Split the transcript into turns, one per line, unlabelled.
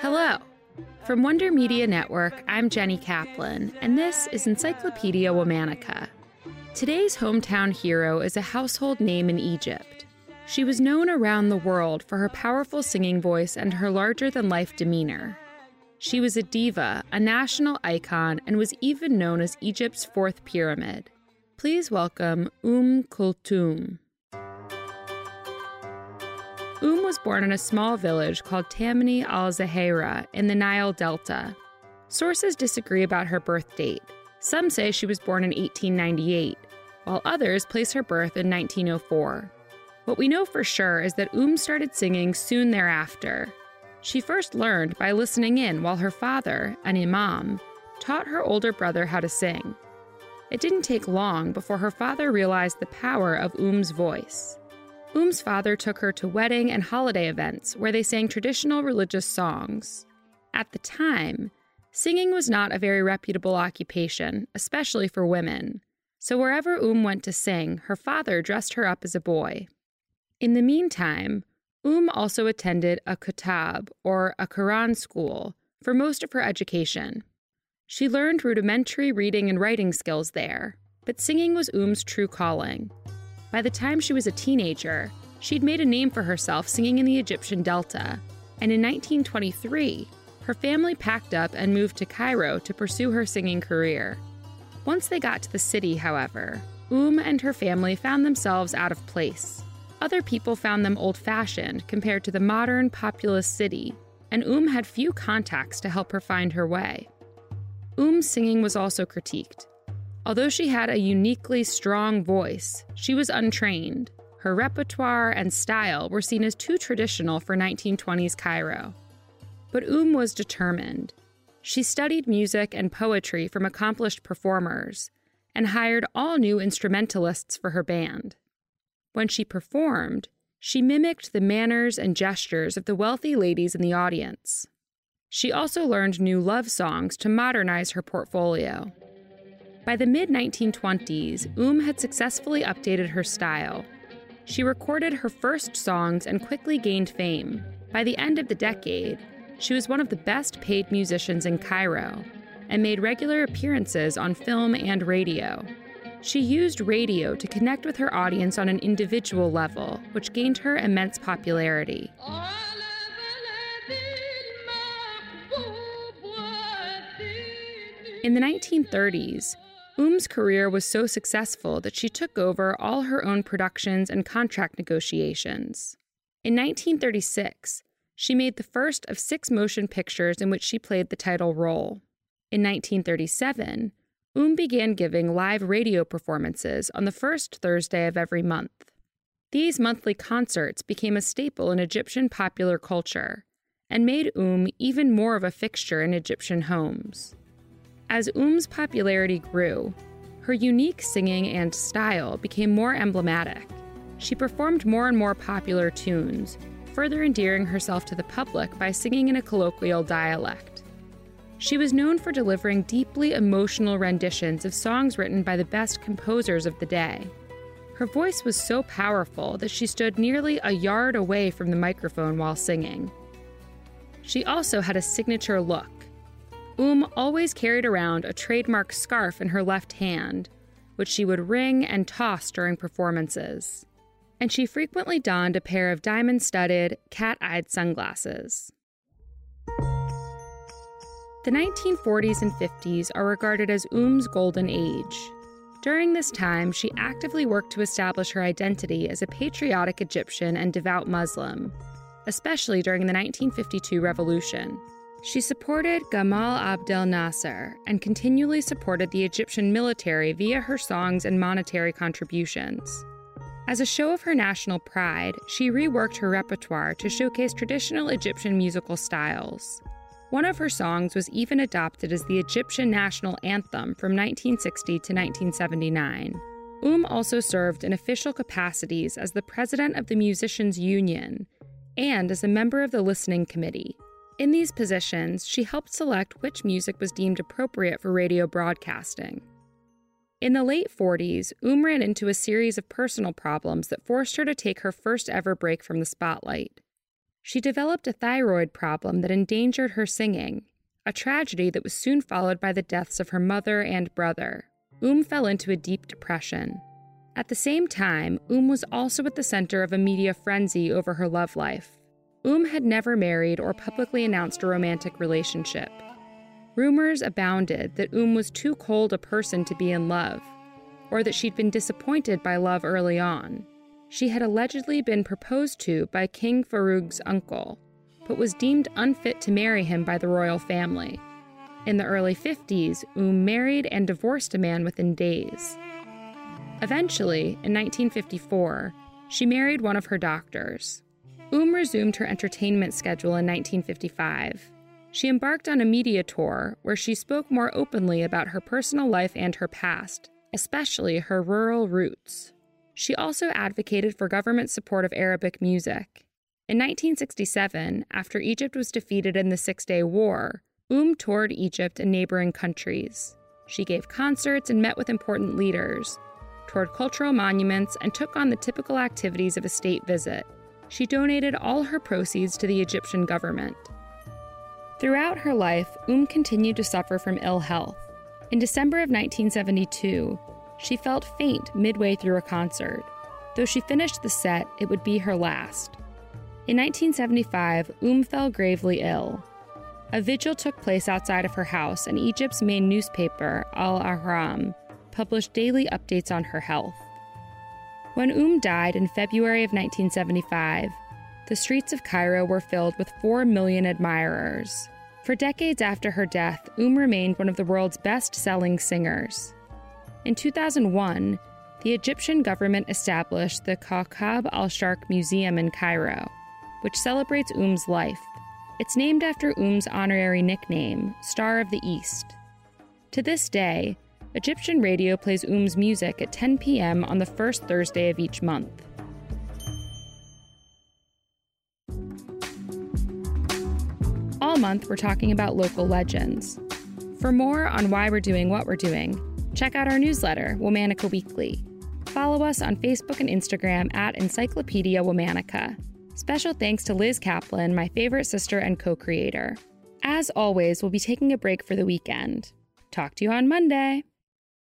Hello. From Wonder Media Network, I'm Jenny Kaplan, and this is Encyclopedia Womannica. Today's hometown hero is a household name in Egypt. She was known around the world for her powerful singing voice and her larger than life demeanor. She was a diva, a national icon, and was even known as Egypt's fourth pyramid. Please welcome Umm Kulthum. Umm was born in a small village called Tammany al Zahira in the Nile Delta. Sources disagree about her birth date. Some say she was born in 1898, while others place her birth in 1904. What we know for sure is that Umm started singing soon thereafter. She first learned by listening in while her father, an imam, taught her older brother how to sing. It didn't take long before her father realized the power of Umm's voice. Umm's father took her to wedding and holiday events where they sang traditional religious songs. At the time, singing was not a very reputable occupation, especially for women. So wherever Umm went to sing, her father dressed her up as a boy. In the meantime, Umm also attended a kuttab, or a Quran school, for most of her education. She learned rudimentary reading and writing skills there, but singing was Umm's true calling. By the time she was a teenager, she'd made a name for herself singing in the Egyptian Delta, and in 1923, her family packed up and moved to Cairo to pursue her singing career. Once they got to the city, however, Umm and her family found themselves out of place. Other people found them old fashioned compared to the modern, populous city, and Umm had few contacts to help her find her way. Umm's singing was also critiqued. Although she had a uniquely strong voice, she was untrained. Her repertoire and style were seen as too traditional for 1920s Cairo. But Umm was determined. She studied music and poetry from accomplished performers and hired all new instrumentalists for her band. When she performed, she mimicked the manners and gestures of the wealthy ladies in the audience. She also learned new love songs to modernize her portfolio. By the mid 1920s, Umm had successfully updated her style. She recorded her first songs and quickly gained fame. By the end of the decade, she was one of the best paid musicians in Cairo and made regular appearances on film and radio. She used radio to connect with her audience on an individual level, which gained her immense popularity. In the 1930s, Umm's career was so successful that she took over all her own productions and contract negotiations. In 1936, she made the first of six motion pictures in which she played the title role. In 1937, Umm began giving live radio performances on the first Thursday of every month. These monthly concerts became a staple in Egyptian popular culture and made Umm even more of a fixture in Egyptian homes. As Umm's popularity grew, her unique singing and style became more emblematic. She performed more and more popular tunes, further endearing herself to the public by singing in a colloquial dialect. She was known for delivering deeply emotional renditions of songs written by the best composers of the day. Her voice was so powerful that she stood nearly a yard away from the microphone while singing. She also had a signature look Umm always carried around a trademark scarf in her left hand, which she would wring and toss during performances. And she frequently donned a pair of diamond studded, cat eyed sunglasses. The 1940s and 50s are regarded as Umm's golden age. During this time, she actively worked to establish her identity as a patriotic Egyptian and devout Muslim, especially during the 1952 revolution. She supported Gamal Abdel Nasser and continually supported the Egyptian military via her songs and monetary contributions. As a show of her national pride, she reworked her repertoire to showcase traditional Egyptian musical styles. One of her songs was even adopted as the Egyptian national anthem from 1960 to 1979. Umm also served in official capacities as the president of the Musicians' Union and as a member of the Listening Committee, in these positions, she helped select which music was deemed appropriate for radio broadcasting. In the late 40s, Umm ran into a series of personal problems that forced her to take her first ever break from the spotlight. She developed a thyroid problem that endangered her singing, a tragedy that was soon followed by the deaths of her mother and brother. Um fell into a deep depression. At the same time, Um was also at the center of a media frenzy over her love life. Um had never married or publicly announced a romantic relationship. Rumors abounded that Um was too cold a person to be in love, or that she'd been disappointed by love early on. She had allegedly been proposed to by King Farouk's uncle, but was deemed unfit to marry him by the royal family. In the early 50s, Um married and divorced a man within days. Eventually, in 1954, she married one of her doctors. Um resumed her entertainment schedule in 1955. She embarked on a media tour where she spoke more openly about her personal life and her past, especially her rural roots. She also advocated for government support of Arabic music. In 1967, after Egypt was defeated in the Six Day War, Um toured Egypt and neighboring countries. She gave concerts and met with important leaders, toured cultural monuments, and took on the typical activities of a state visit. She donated all her proceeds to the Egyptian government. Throughout her life, Um continued to suffer from ill health. In December of 1972, she felt faint midway through a concert. Though she finished the set, it would be her last. In 1975, Um fell gravely ill. A vigil took place outside of her house, and Egypt's main newspaper, Al Ahram, published daily updates on her health. When Um died in February of 1975, the streets of Cairo were filled with 4 million admirers. For decades after her death, Um remained one of the world's best selling singers. In 2001, the Egyptian government established the Kawkab al Sharq Museum in Cairo, which celebrates Umm's life. It's named after Umm's honorary nickname, Star of the East. To this day, Egyptian radio plays Umm's music at 10 p.m. on the first Thursday of each month. All month, we're talking about local legends. For more on why we're doing what we're doing, check out our newsletter, Womannica Weekly. Follow us on Facebook and Instagram at Encyclopedia Womannica. Special thanks to Liz Kaplan, my favorite sister and co creator. As always, we'll be taking a break for the weekend. Talk to you on Monday.